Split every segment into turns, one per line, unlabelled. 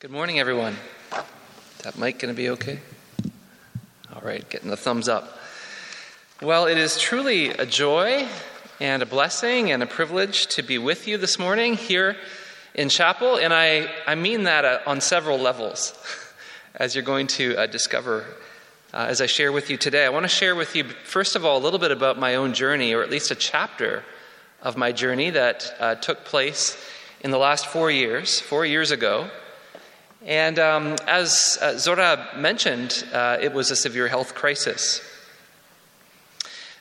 Good morning, everyone. Is that mic going to be okay? All right, getting the thumbs up. Well, it is truly a joy and a blessing and a privilege to be with you this morning here in chapel, and I, I mean that uh, on several levels, as you're going to uh, discover uh, as I share with you today. I want to share with you, first of all, a little bit about my own journey, or at least a chapter of my journey that uh, took place in the last four years, four years ago. And um, as uh, Zora mentioned, uh, it was a severe health crisis.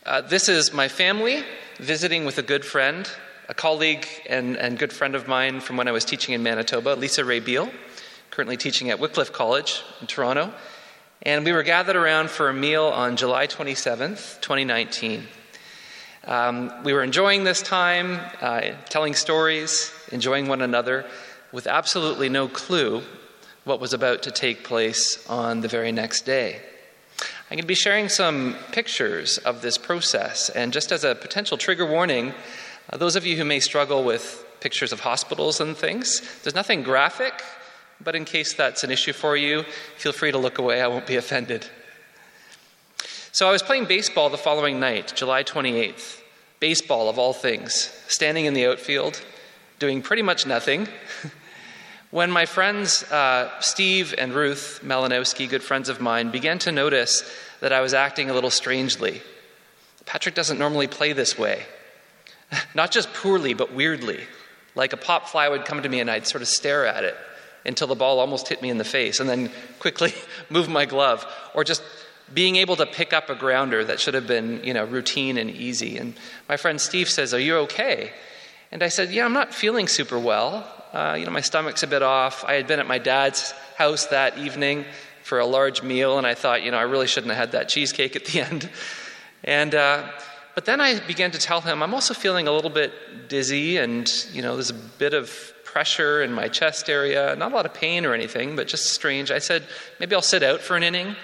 Uh, this is my family visiting with a good friend, a colleague and, and good friend of mine from when I was teaching in Manitoba, Lissa Wray Beal, currently teaching at Wycliffe College in Toronto. And we were gathered around for a meal on July 27th, 2019. Um, we were enjoying this time, uh, telling stories, enjoying one another, with absolutely no clue what was about to take place on the very next day. I'm going to be sharing some pictures of this process, and just as a potential trigger warning, uh, those of you who may struggle with pictures of hospitals and things, there's nothing graphic, but in case that's an issue for you, feel free to look away. I won't be offended. So I was playing baseball the following night, July 28th. Baseball, of all things, standing in the outfield, doing pretty much nothing. When my friends uh, Steve and Ruth Malinowski, good friends of mine, began to notice that I was acting a little strangely, Patrick doesn't normally play this way. Not just poorly, but weirdly. Like a pop fly would come to me and I'd sort of stare at it until the ball almost hit me in the face and then quickly move my glove. Or just being able to pick up a grounder that should have been, you know, routine and easy. And my friend Steve says, Are you okay? And I said, Yeah, I'm not feeling super well. Uh, you know, my stomach's a bit off. I had been at my dad's house that evening for a large meal, and I thought, you know, I really shouldn't have had that cheesecake at the end. And, uh, but then I began to tell him, I'm also feeling a little bit dizzy, and, you know, there's a bit of pressure in my chest area. Not a lot of pain or anything, but just strange. I said, maybe I'll sit out for an inning.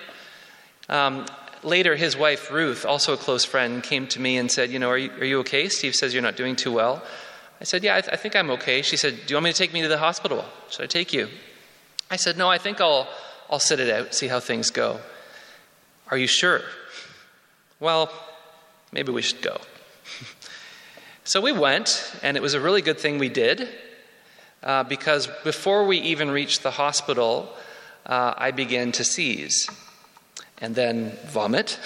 Um, later, his wife, Ruth, also a close friend, came to me and said, You know, are you, are you okay? Steve says you're not doing too well. I said, Yeah, I, th- I, think I'm okay. She said, Do you want me to take me to the hospital? Should I take you? I said, No, I think I'll, I'll sit it out, see how things go. Are you sure? Well, maybe we should go. so we went, and it was a really good thing we did uh, because before we even reached the hospital, uh, I began to seize and then vomit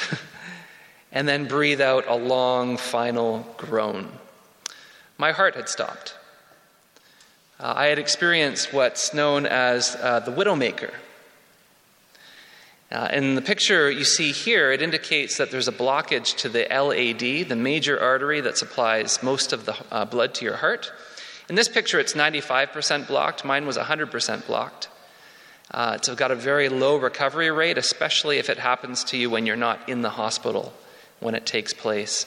and then breathe out a long final groan my heart had stopped. Uh, I had experienced what's known as uh, the widowmaker. Uh, in the picture you see here, it indicates that there's a blockage to the LAD, the major artery that supplies most of the uh, blood to your heart. In this picture, it's 95% blocked. Mine was 100% blocked. Uh, it's got a very low recovery rate, especially if it happens to you when you're not in the hospital when it takes place.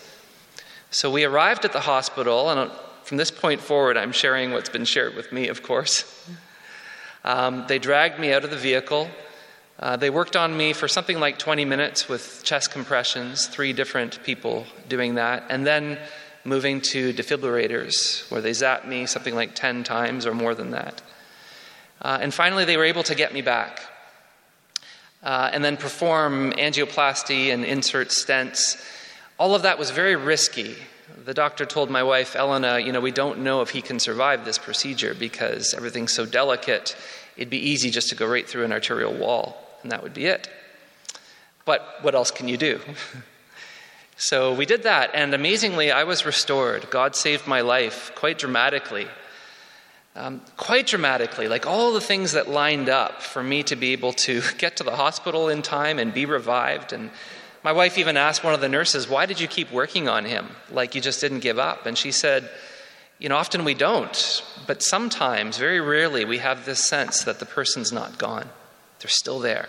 So we arrived at the hospital, and from this point forward, I'm sharing what's been shared with me, of course. Um, they dragged me out of the vehicle. Uh, they worked on me for something like 20 minutes with chest compressions, three different people doing that, and then moving to defibrillators, where they zapped me something like 10 times or more than that. Uh, and finally, they were able to get me back. Uh, and then perform angioplasty and insert stents all of that was very risky. The doctor told my wife, Elena, you know, we don't know if he can survive this procedure because everything's so delicate. It'd be easy just to go right through an arterial wall, and that would be it. But what else can you do? so we did that, and amazingly, I was restored. God saved my life quite dramatically. Um, quite dramatically, like all the things that lined up for me to be able to get to the hospital in time and be revived and my wife even asked one of the nurses, Why did you keep working on him? Like you just didn't give up. And she said, You know, often we don't, but sometimes, very rarely, we have this sense that the person's not gone. They're still there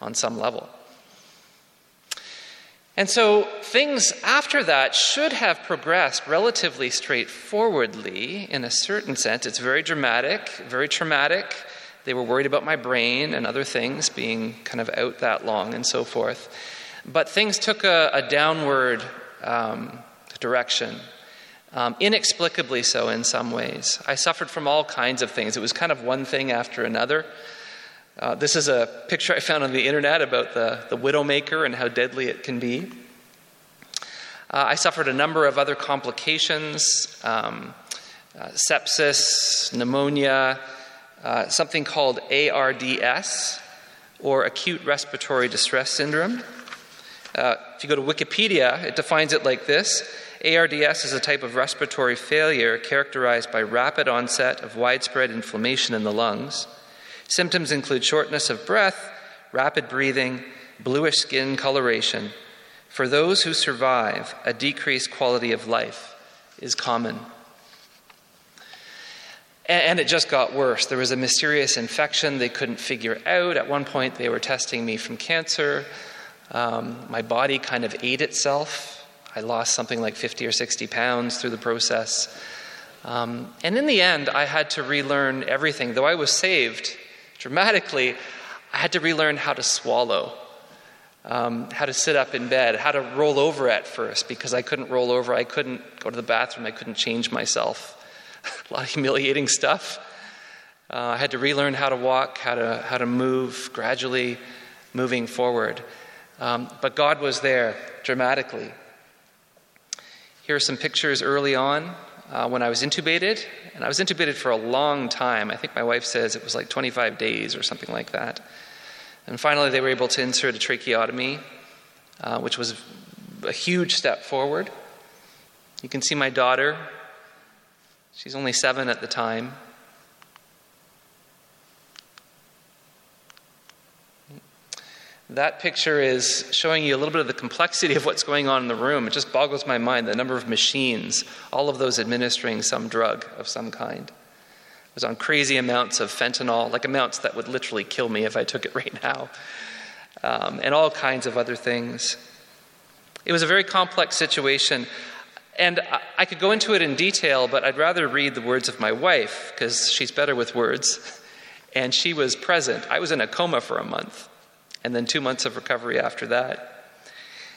on some level. And so things after that should have progressed relatively straightforwardly in a certain sense. It's very dramatic, very traumatic. They were worried about my brain and other things being kind of out that long and so forth. But things took a, a downward um, direction. um, inexplicably so in some ways. I suffered from all kinds of things. It was kind of one thing after another. Uh, this is a picture I found on the internet about the, the widowmaker and how deadly it can be. Uh, I suffered a number of other complications um, uh, sepsis, pneumonia, uh, something called ARDS, or acute respiratory distress syndrome. Uh, if you go to Wikipedia, it defines it like this ARDS is a type of respiratory failure characterized by rapid onset of widespread inflammation in the lungs. Symptoms include shortness of breath, rapid breathing, bluish skin coloration. For those who survive, a decreased quality of life is common. And it just got worse. There was a mysterious infection they couldn't figure out. At one point, they were testing me from cancer. Um, my body kind of ate itself I lost something like 50 or 60 pounds through the process. Um, and in the end, I had to relearn everything. Though I was saved dramatically, I had to relearn how to swallow, um, how to sit up in bed, how to roll over at first because I couldn't roll over. I couldn't go to the bathroom. I couldn't change myself. A lot of humiliating stuff. Uh, I had to relearn how to walk, how to, how to move, gradually moving forward. Um, but God was there dramatically. Here are some pictures early on uh, when I was intubated, and I was intubated for a long time. I think my wife says it was like 25 days or something like that. And finally, they were able to insert a tracheotomy, uh, which was a huge step forward. You can see my daughter. She's only seven at the time. That picture is showing you a little bit of the complexity of what's going on in the room. It just boggles my mind the number of machines, all of those administering some drug of some kind. It was on crazy amounts of fentanyl, like amounts that would literally kill me if I took it right now, um, and all kinds of other things. It was a very complex situation. And I could go into it in detail, but I'd rather read the words of my wife because she's better with words. And she was present. I was in a coma for a month and then two months of recovery after that.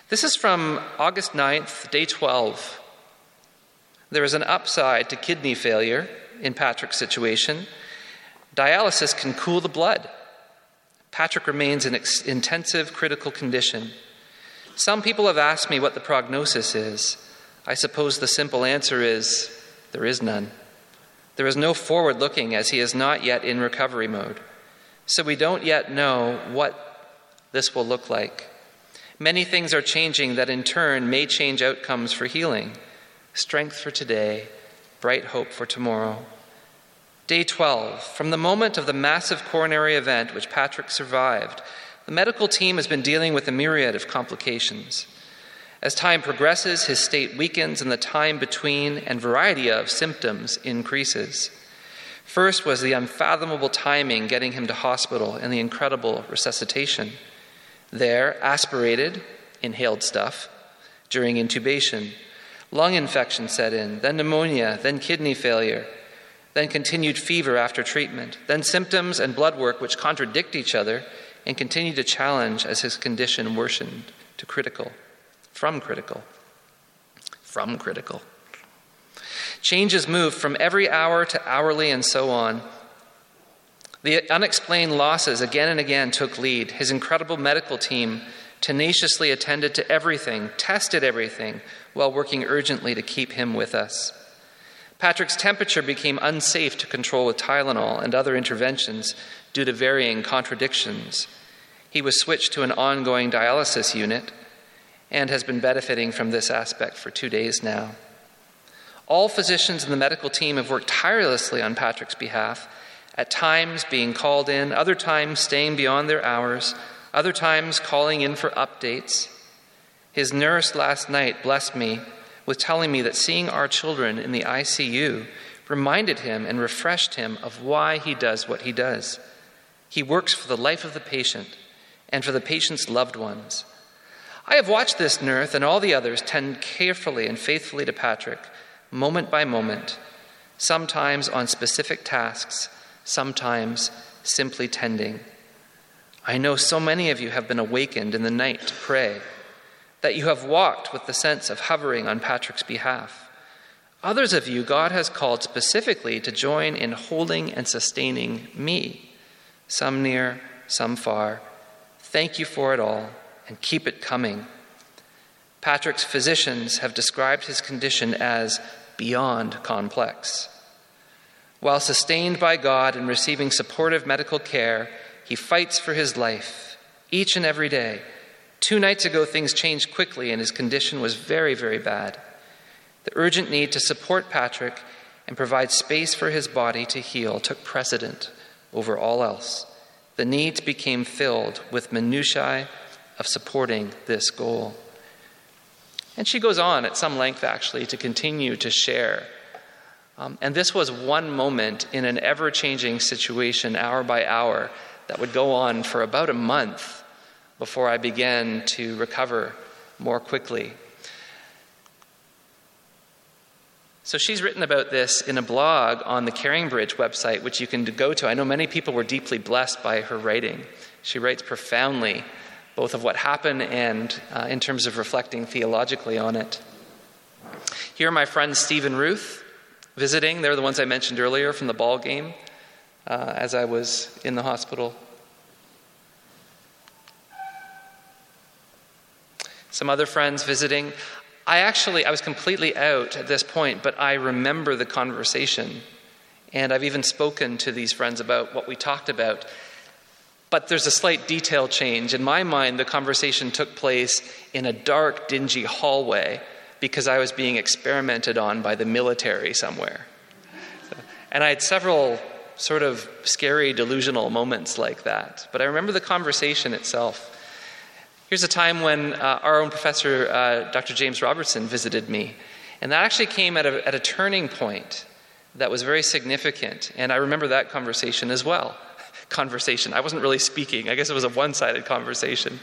This is from August 9th, day 12. There is an upside to kidney failure in Patrick's situation. Dialysis can cool the blood. Patrick remains in ex- intensive critical condition. Some people have asked me what the prognosis is. I suppose the simple answer is there is none. There is no forward looking as he is not yet in recovery mode. So we don't yet know what this will look like. Many things are changing that in turn may change outcomes for healing. Strength for today, bright hope for tomorrow. Day 12. From the moment of the massive coronary event which Patrick survived, the medical team has been dealing with a myriad of complications. As time progresses, his state weakens and the time between and variety of symptoms increases. First was the unfathomable timing getting him to hospital and the incredible resuscitation. There, aspirated, inhaled stuff during intubation. Lung infection set in, then pneumonia, then kidney failure, then continued fever after treatment, then symptoms and blood work which contradict each other and continue to challenge as his condition worsened to critical, from critical, from critical. Changes moved from every hour to hourly and so on. The unexplained losses again and again took lead. His incredible medical team tenaciously attended to everything, tested everything, while working urgently to keep him with us. Patrick's temperature became unsafe to control with Tylenol and other interventions due to varying contradictions. He was switched to an ongoing dialysis unit and has been benefiting from this aspect for two days now. All physicians in the medical team have worked tirelessly on Patrick's behalf at times being called in, other times staying beyond their hours, other times calling in for updates. His nurse last night blessed me with telling me that seeing our children in the ICU reminded him and refreshed him of why he does what he does. He works for the life of the patient and for the patient's loved ones. I have watched this nurse and all the others tend carefully and faithfully to Patrick, moment by moment, sometimes on specific tasks sometimes simply tending. I know so many of you have been awakened in the night to pray, that you have walked with the sense of hovering on Patrick's behalf. Others of you, God has called specifically to join in holding and sustaining me, some near, some far. Thank you for it all, and keep it coming. Patrick's physicians have described his condition as beyond complex. While sustained by God and receiving supportive medical care, he fights for his life each and every day. Two nights ago, things changed quickly and his condition was very, very bad. The urgent need to support Patrick and provide space for his body to heal took precedent over all else. The needs became filled with minutiae of supporting this goal. And she goes on at some length, actually, to continue to share. Um, and this was one moment in an ever changing situation, hour by hour, that would go on for about a month before I began to recover more quickly. So she's written about this in a blog on the CaringBridge website, which you can go to. I know many people were deeply blessed by her writing. She writes profoundly, both of what happened and uh, in terms of reflecting theologically on it. Here my friends Stephen Ruth visiting. They're the ones I mentioned earlier from the ball game uh, as I was in the hospital. Some other friends visiting. I actually, I was completely out at this point, but I remember the conversation. And I've even spoken to these friends about what we talked about. But there's a slight detail change. In my mind, the conversation took place in a dark, dingy hallway because I was being experimented on by the military somewhere. And I had several sort of scary, delusional moments like that. But I remember the conversation itself. Here's a time when uh, our own professor, uh, Dr. James Robertson, visited me. And that actually came at a, at a turning point that was very significant. And I remember that conversation as well. Conversation. I wasn't really speaking, I guess it was a one sided conversation.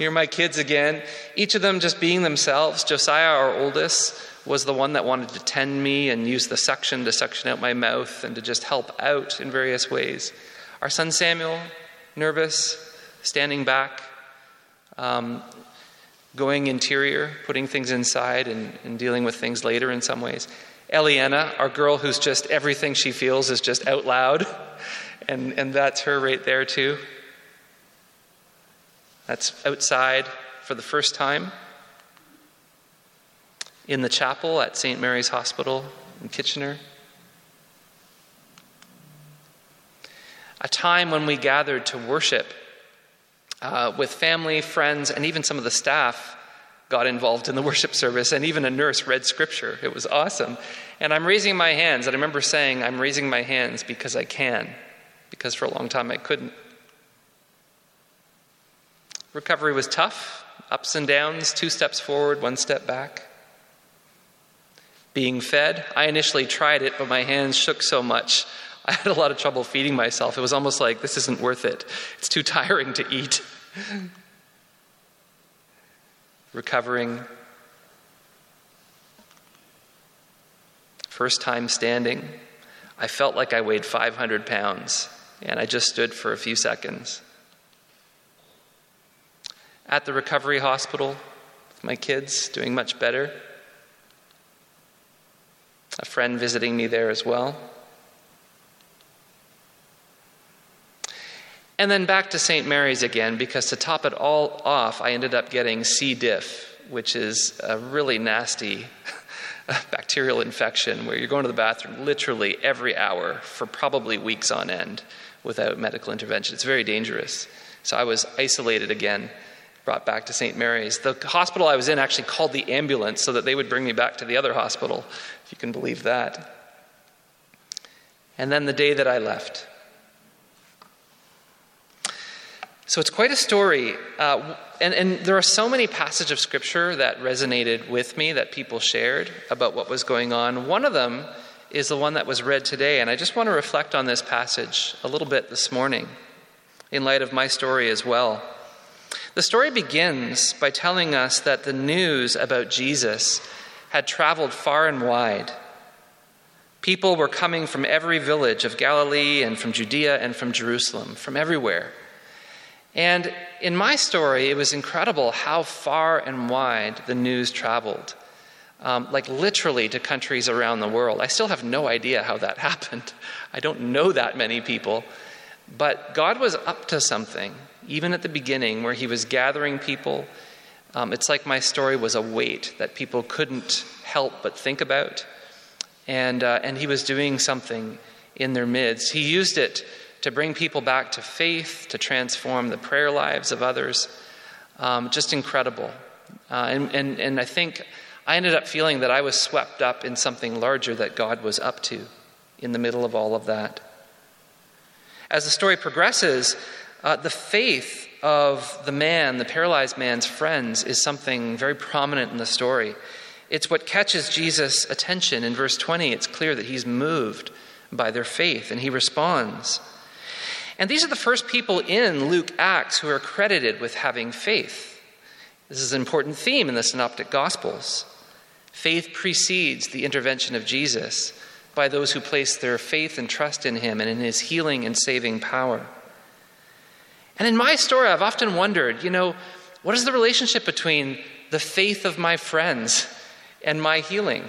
Here my kids again, each of them just being themselves. Josiah, our oldest, was the one that wanted to tend me and use the suction to suction out my mouth and to just help out in various ways. Our son Samuel, nervous, standing back, um, going interior, putting things inside, and, and, dealing with things later in some ways. Eliana, our girl who's just everything she feels is just out loud, and, and that's her right there too. That's outside for the first time in the chapel at St. Mary's Hospital in Kitchener. A time when we gathered to worship uh, with family, friends, and even some of the staff got involved in the worship service, and even a nurse read scripture. It was awesome. And I'm raising my hands, and I remember saying, I'm raising my hands because I can, because for a long time I couldn't. Recovery was tough, ups and downs, two steps forward, one step back. Being fed, I initially tried it, but my hands shook so much I had a lot of trouble feeding myself. It was almost like, this isn't worth it. It's too tiring to eat. Recovering. First time standing. I felt like I weighed 500 pounds, and I just stood for a few seconds. At the recovery hospital, with my kids, doing much better. A friend visiting me there as well. And then back to St. Mary's again, because to top it all off, I ended up getting C. diff, which is a really nasty bacterial infection where you're going to the bathroom literally every hour for probably weeks on end without medical intervention. It's very dangerous. So I was isolated again, brought back to St. Mary's. The hospital I was in actually called the ambulance so that they would bring me back to the other hospital, if you can believe that. And then the day that I left, So it's quite a story. Uh, and, and there are so many passages of scripture that resonated with me that people shared about what was going on. One of them is the one that was read today, and I just want to reflect on this passage a little bit this morning in light of my story as well. The story begins by telling us that the news about Jesus had traveled far and wide. People were coming from every village of Galilee and from Judea and from Jerusalem, from everywhere. And in my story, it was incredible how far and wide the news traveled. um, like literally to countries around the world. I still have no idea how that happened. I don't know that many people. But God was up to something, even at the beginning, where He was gathering people. Um, it's like my story was a weight that people couldn't help but think about. And, uh, and He was doing something in their midst. He used it to bring people back to faith, to transform the prayer lives of others. Um, just incredible. Uh, and, and, and I think I ended up feeling that I was swept up in something larger that God was up to in the middle of all of that. As the story progresses, uh, the faith of the man, the paralyzed man's friends, is something very prominent in the story. It's what catches Jesus' attention. In verse 20, it's clear that he's moved by their faith and he responds. And these are the first people in Luke Acts who are credited with having faith. This is an important theme in the Synoptic Gospels. Faith precedes the intervention of Jesus by those who place their faith and trust in him and in his healing and saving power. And in my story, I've often wondered you know, what is the relationship between the faith of my friends and my healing?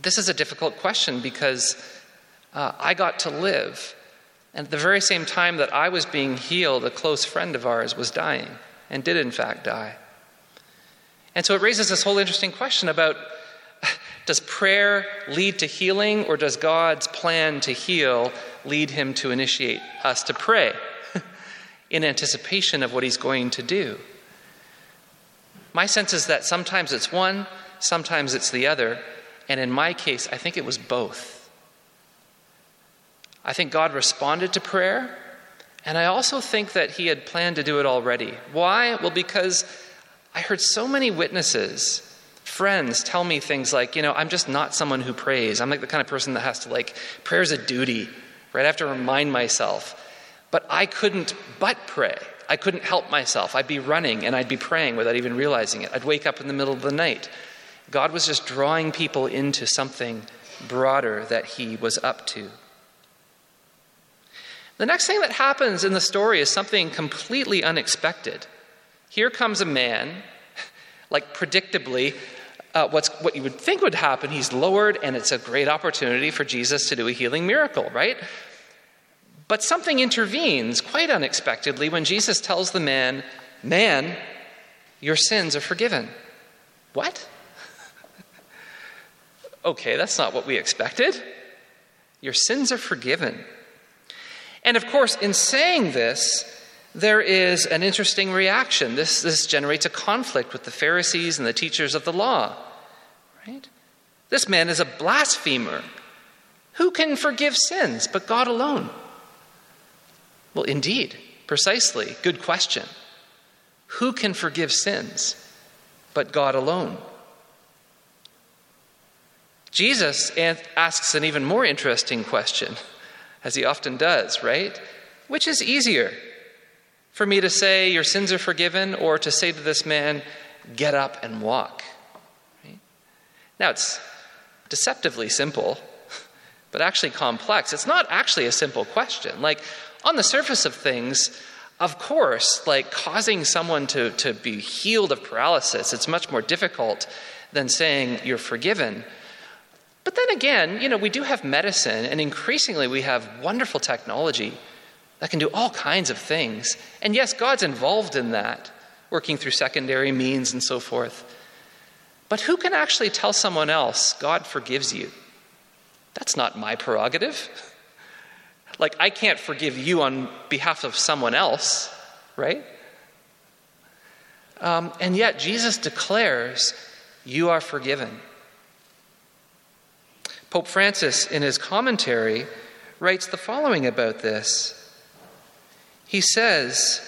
This is a difficult question because uh, I got to live. And at the very same time that I was being healed, a close friend of ours was dying and did, in fact, die. And so it raises this whole interesting question about does prayer lead to healing, or does God's plan to heal lead him to initiate us to pray in anticipation of what he's going to do? My sense is that sometimes it's one, sometimes it's the other, and in my case, I think it was both. I think God responded to prayer, and I also think that he had planned to do it already. Why? Well, because I heard so many witnesses, friends, tell me things like, you know, I'm just not someone who prays. I'm like the kind of person that has to, like, prayer's a duty, right? I have to remind myself. But I couldn't but pray. I couldn't help myself. I'd be running and I'd be praying without even realizing it. I'd wake up in the middle of the night. God was just drawing people into something broader that He was up to. The next thing that happens in the story is something completely unexpected. Here comes a man, like predictably, uh, what's, what you would think would happen, he's lowered, and it's a great opportunity for Jesus to do a healing miracle, right? But something intervenes quite unexpectedly when Jesus tells the man, Man, your sins are forgiven. What? okay, that's not what we expected. Your sins are forgiven. And of course, in saying this, there is an interesting reaction. This, this generates a conflict with the Pharisees and the teachers of the law. Right? This man is a blasphemer. Who can forgive sins but God alone? Well, indeed, precisely. Good question. Who can forgive sins but God alone? Jesus asks an even more interesting question, as he often does, right? Which is easier? for me to say, Your sins are forgiven, or to say to this man, Get up and walk. Right? Now, it's deceptively simple, but actually complex. It's not actually a simple question. Like, on the surface of things, of course, like causing someone to, to be healed of paralysis, it's much more difficult than saying you're forgiven. But then again, you know, we do have medicine, and increasingly we have wonderful technology that can do all kinds of things. And yes, God's involved in that, working through secondary means and so forth. But who can actually tell someone else, God forgives you? That's not my prerogative. Like, I can't forgive you on behalf of someone else, right? Um, and yet, Jesus declares, You are forgiven. Pope Francis, in his commentary, writes the following about this he says,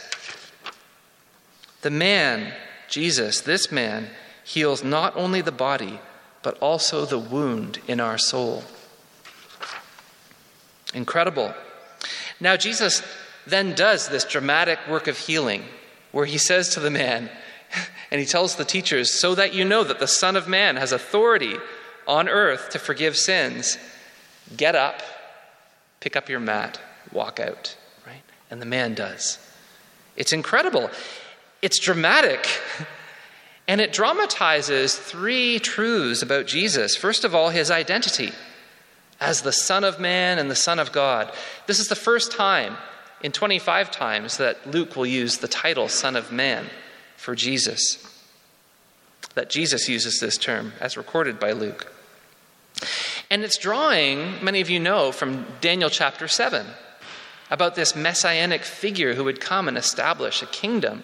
The man, Jesus, this man, heals not only the body, but also the wound in our soul. Incredible. Now, Jesus then does this dramatic work of healing where he says to the man, and he tells the teachers, so that you know that the Son of Man has authority on earth to forgive sins, get up, pick up your mat, walk out. Right? And the man does. It's incredible. It's dramatic. And it dramatizes three truths about Jesus. First of all, his identity as the Son of Man and the Son of God. This is the first time in 25 times that Luke will use the title Son of Man for Jesus. That Jesus uses this term as recorded by Luke. And it's drawing, many of you know, from Daniel chapter 7 about this messianic figure who would come and establish a kingdom.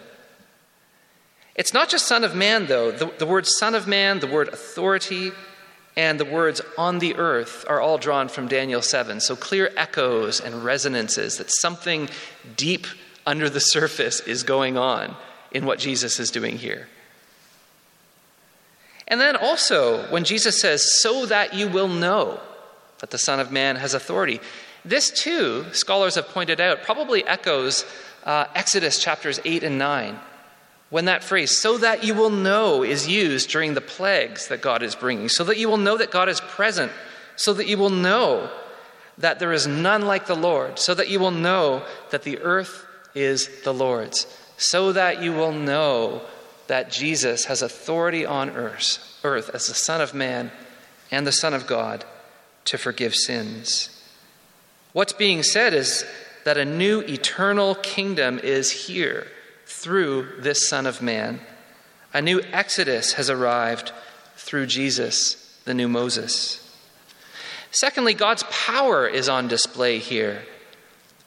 It's not just Son of Man, though. The, the word Son of Man, the word authority, and the words on the earth are all drawn from Daniel 7. So clear echoes and resonances that something deep under the surface is going on in what Jesus is doing here. And then also, when Jesus says, so that you will know that the Son of Man has authority, this too, scholars have pointed out, probably echoes uh, Exodus chapters 8 and 9 when that phrase, so that you will know, is used during the plagues that God is bringing, so that you will know that God is present, so that you will know that there is none like the Lord, so that you will know that the earth is the Lord's, so that you will know that Jesus has authority on earth, earth as the Son of Man and the Son of God to forgive sins. What's being said is that a new eternal kingdom is here through this Son of Man. A new exodus has arrived through Jesus, the new Moses. Secondly, God's power is on display here.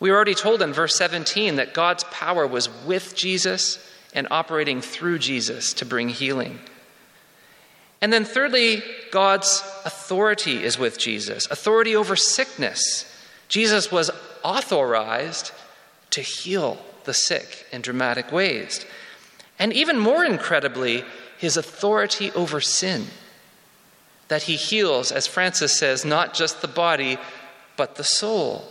We were already told in verse 17 that God's power was with Jesus and operating through Jesus to bring healing. And then, thirdly, God's authority is with Jesus authority over sickness. Jesus was authorized to heal the sick in dramatic ways. And even more incredibly, his authority over sin. That he heals, as Francis says, not just the body, but the soul.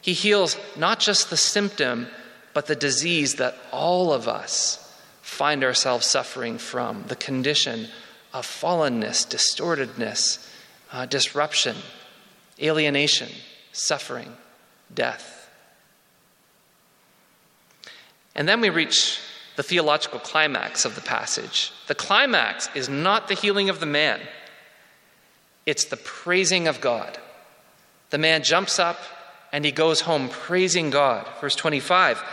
He heals not just the symptom, but the disease that all of us find ourselves suffering from the condition of fallenness, distortedness, uh, disruption, alienation, suffering, death. And then we reach the theological climax of the passage. The climax is not the healing of the man, it's the praising of God. The man jumps up and he goes home praising God. Verse 25.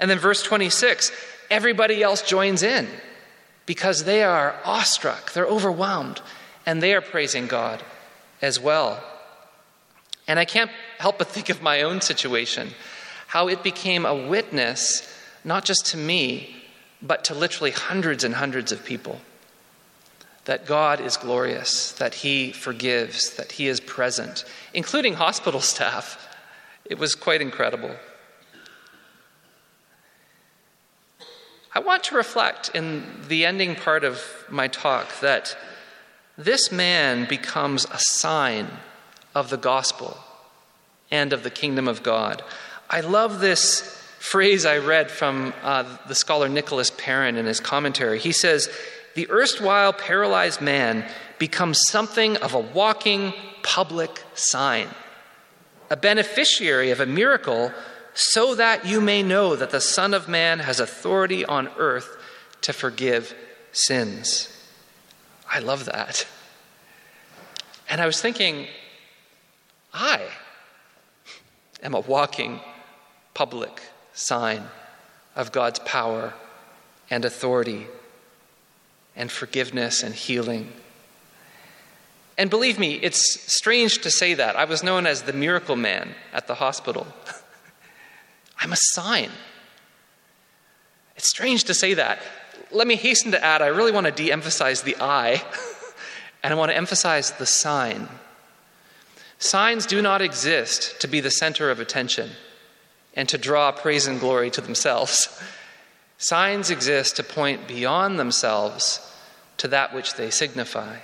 And then verse 26 everybody else joins in because they are awestruck, they're overwhelmed, and they are praising God as well. And I can't help but think of my own situation, how it became a witness not just to me, but to literally hundreds and hundreds of people. That God is glorious, that He forgives, that He is present, including hospital staff. It was quite incredible. I want to reflect in the ending part of my talk that this man becomes a sign of the gospel and of the kingdom of God. I love this phrase I read from uh, the scholar Nicholas Perrin in his commentary. He says, The erstwhile paralyzed man becomes something of a walking public sign, a beneficiary of a miracle, so that you may know that the Son of Man has authority on earth to forgive sins. I love that. And I was thinking, I am a walking public sign of God's power and authority and forgiveness and healing. And believe me, it's strange to say that. I was known as the miracle man at the hospital. I'm a sign. It's strange to say that. Let me hasten to add I really want to de emphasize the I, and I want to emphasize the sign. Signs do not exist to be the center of attention and to draw praise and glory to themselves. Signs exist to point beyond themselves to that which they signify.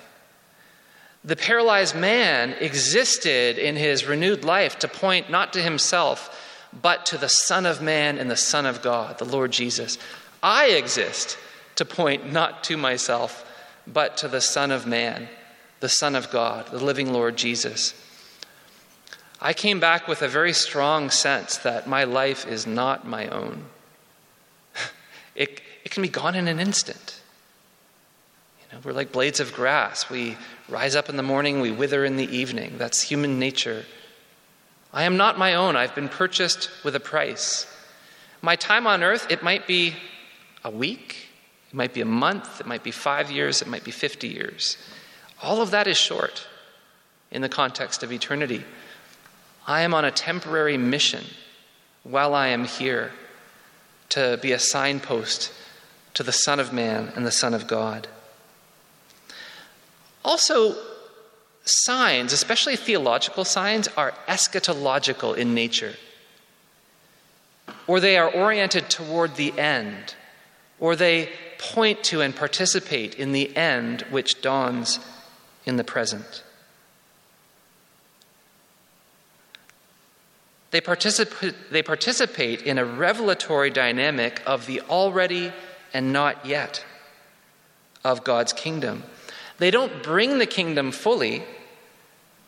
The paralyzed man existed in his renewed life to point not to himself, but to the Son of Man and the Son of God, the Lord Jesus. I exist to point not to myself, but to the Son of Man, the Son of God, the living Lord Jesus. I came back with a very strong sense that my life is not my own. It, it can be gone in an instant. You know, we're like blades of grass. We rise up in the morning, we wither in the evening. That's human nature. I am not my own. I've been purchased with a price. My time on earth, it might be a week, it might be a month, it might be five years, it might be 50 years. All of that is short in the context of eternity. I am on a temporary mission while I am here to be a signpost to the Son of Man and the Son of God. Also, signs, especially theological signs, are eschatological in nature, or they are oriented toward the end, or they point to and participate in the end which dawns in the present. They participate, they participate in a revelatory dynamic of the already and not yet of God's kingdom. They don't bring the kingdom fully,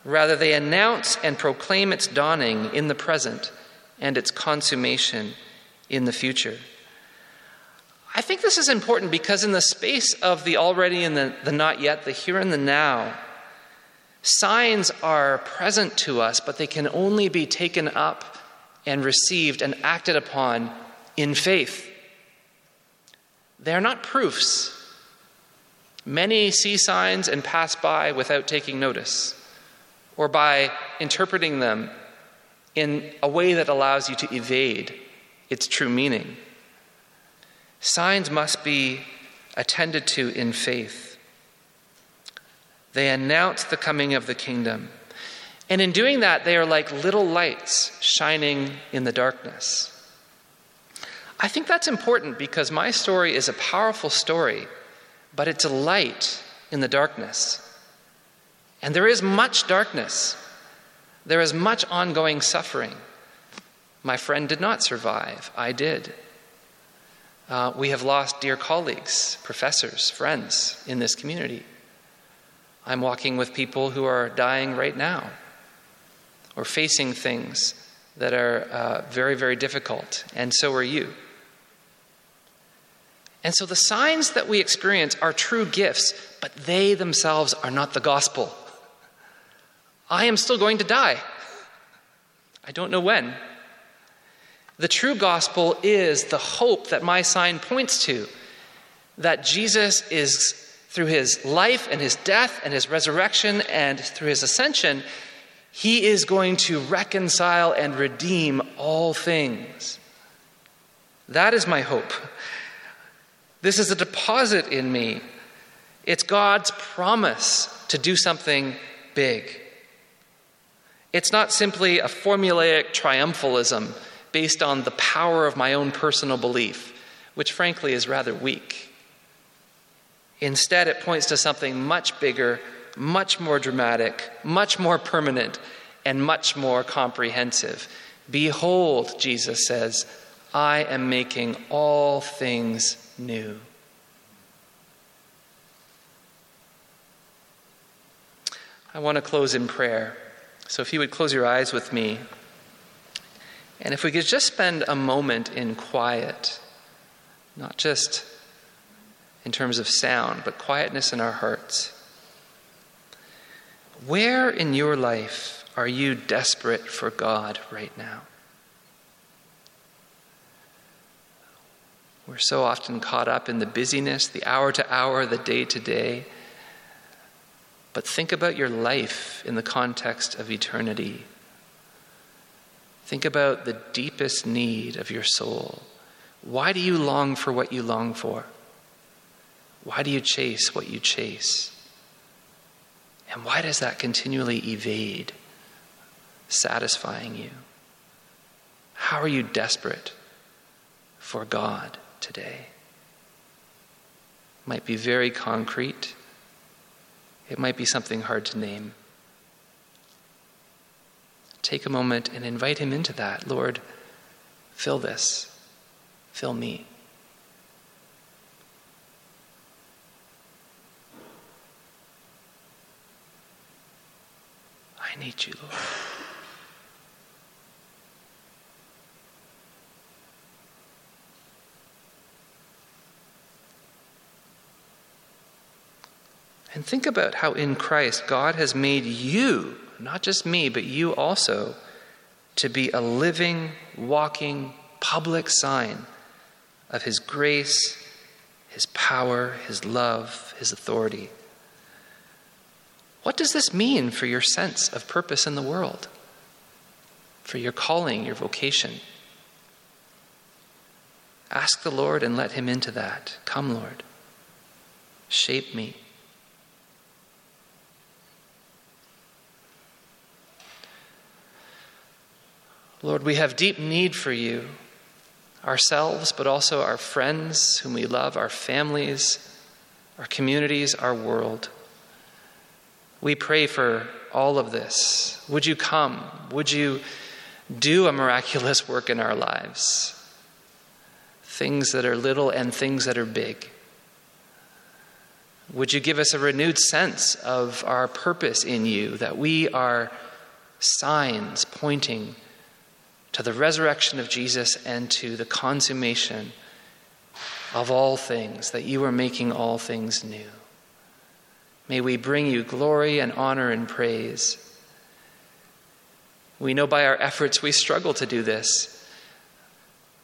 rather, they announce and proclaim its dawning in the present and its consummation in the future. I think this is important because, in the space of the already and the, the not yet, the here and the now, Signs are present to us, but they can only be taken up and received and acted upon in faith. They are not proofs. Many see signs and pass by without taking notice, or by interpreting them in a way that allows you to evade its true meaning. Signs must be attended to in faith. They announce the coming of the kingdom. And in doing that, they are like little lights shining in the darkness. I think that's important because my story is a powerful story, but it's a light in the darkness. And there is much darkness, there is much ongoing suffering. My friend did not survive, I did. Uh, we have lost dear colleagues, professors, friends in this community. I'm walking with people who are dying right now or facing things that are uh, very, very difficult, and so are you. And so the signs that we experience are true gifts, but they themselves are not the gospel. I am still going to die. I don't know when. The true gospel is the hope that my sign points to that Jesus is through his life and his death and his resurrection and through his ascension, he is going to reconcile and redeem all things. That is my hope. This is a deposit in me. It's God's promise to do something big. It's not simply a formulaic triumphalism based on the power of my own personal belief, which frankly is rather weak. Instead, it points to something much bigger, much more dramatic, much more permanent, and much more comprehensive. Behold, Jesus says, I am making all things new. I want to close in prayer. So if you would close your eyes with me, and if we could just spend a moment in quiet, not just in terms of sound, but quietness in our hearts. Where in your life are you desperate for God right now? We're so often caught up in the busyness, the hour to hour, the day to day. But think about your life in the context of eternity. Think about the deepest need of your soul. Why do you long for what you long for? Why do you chase what you chase? And why does that continually evade satisfying you? How are you desperate for God today? It might be very concrete. It might be something hard to name. Take a moment and invite Him into that. Lord, fill this, fill me. I need you, Lord. And think about how in Christ God has made you, not just me, but you also, to be a living, walking, public sign of His grace, His power, His love, His authority. What does this mean for your sense of purpose in the world? For your calling, your vocation? Ask the Lord and let Him into that. Come, Lord. Shape me. Lord, we have deep need for you, ourselves, but also our friends whom we love, our families, our communities, our world. We pray for all of this. Would you come? Would you do a miraculous work in our lives? Things that are little and things that are big. Would you give us a renewed sense of our purpose in you, that we are signs pointing to the resurrection of Jesus and to the consummation of all things, that you are making all things new. May we bring you glory and honor and praise. We know by our efforts we struggle to do this,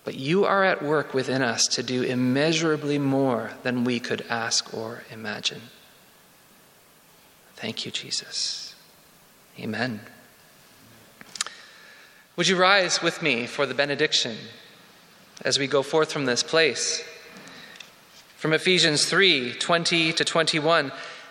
but you are at work within us to do immeasurably more than we could ask or imagine. Thank you, Jesus. Amen. Would you rise with me for the benediction as we go forth from this place? From Ephesians 3 20 to 21.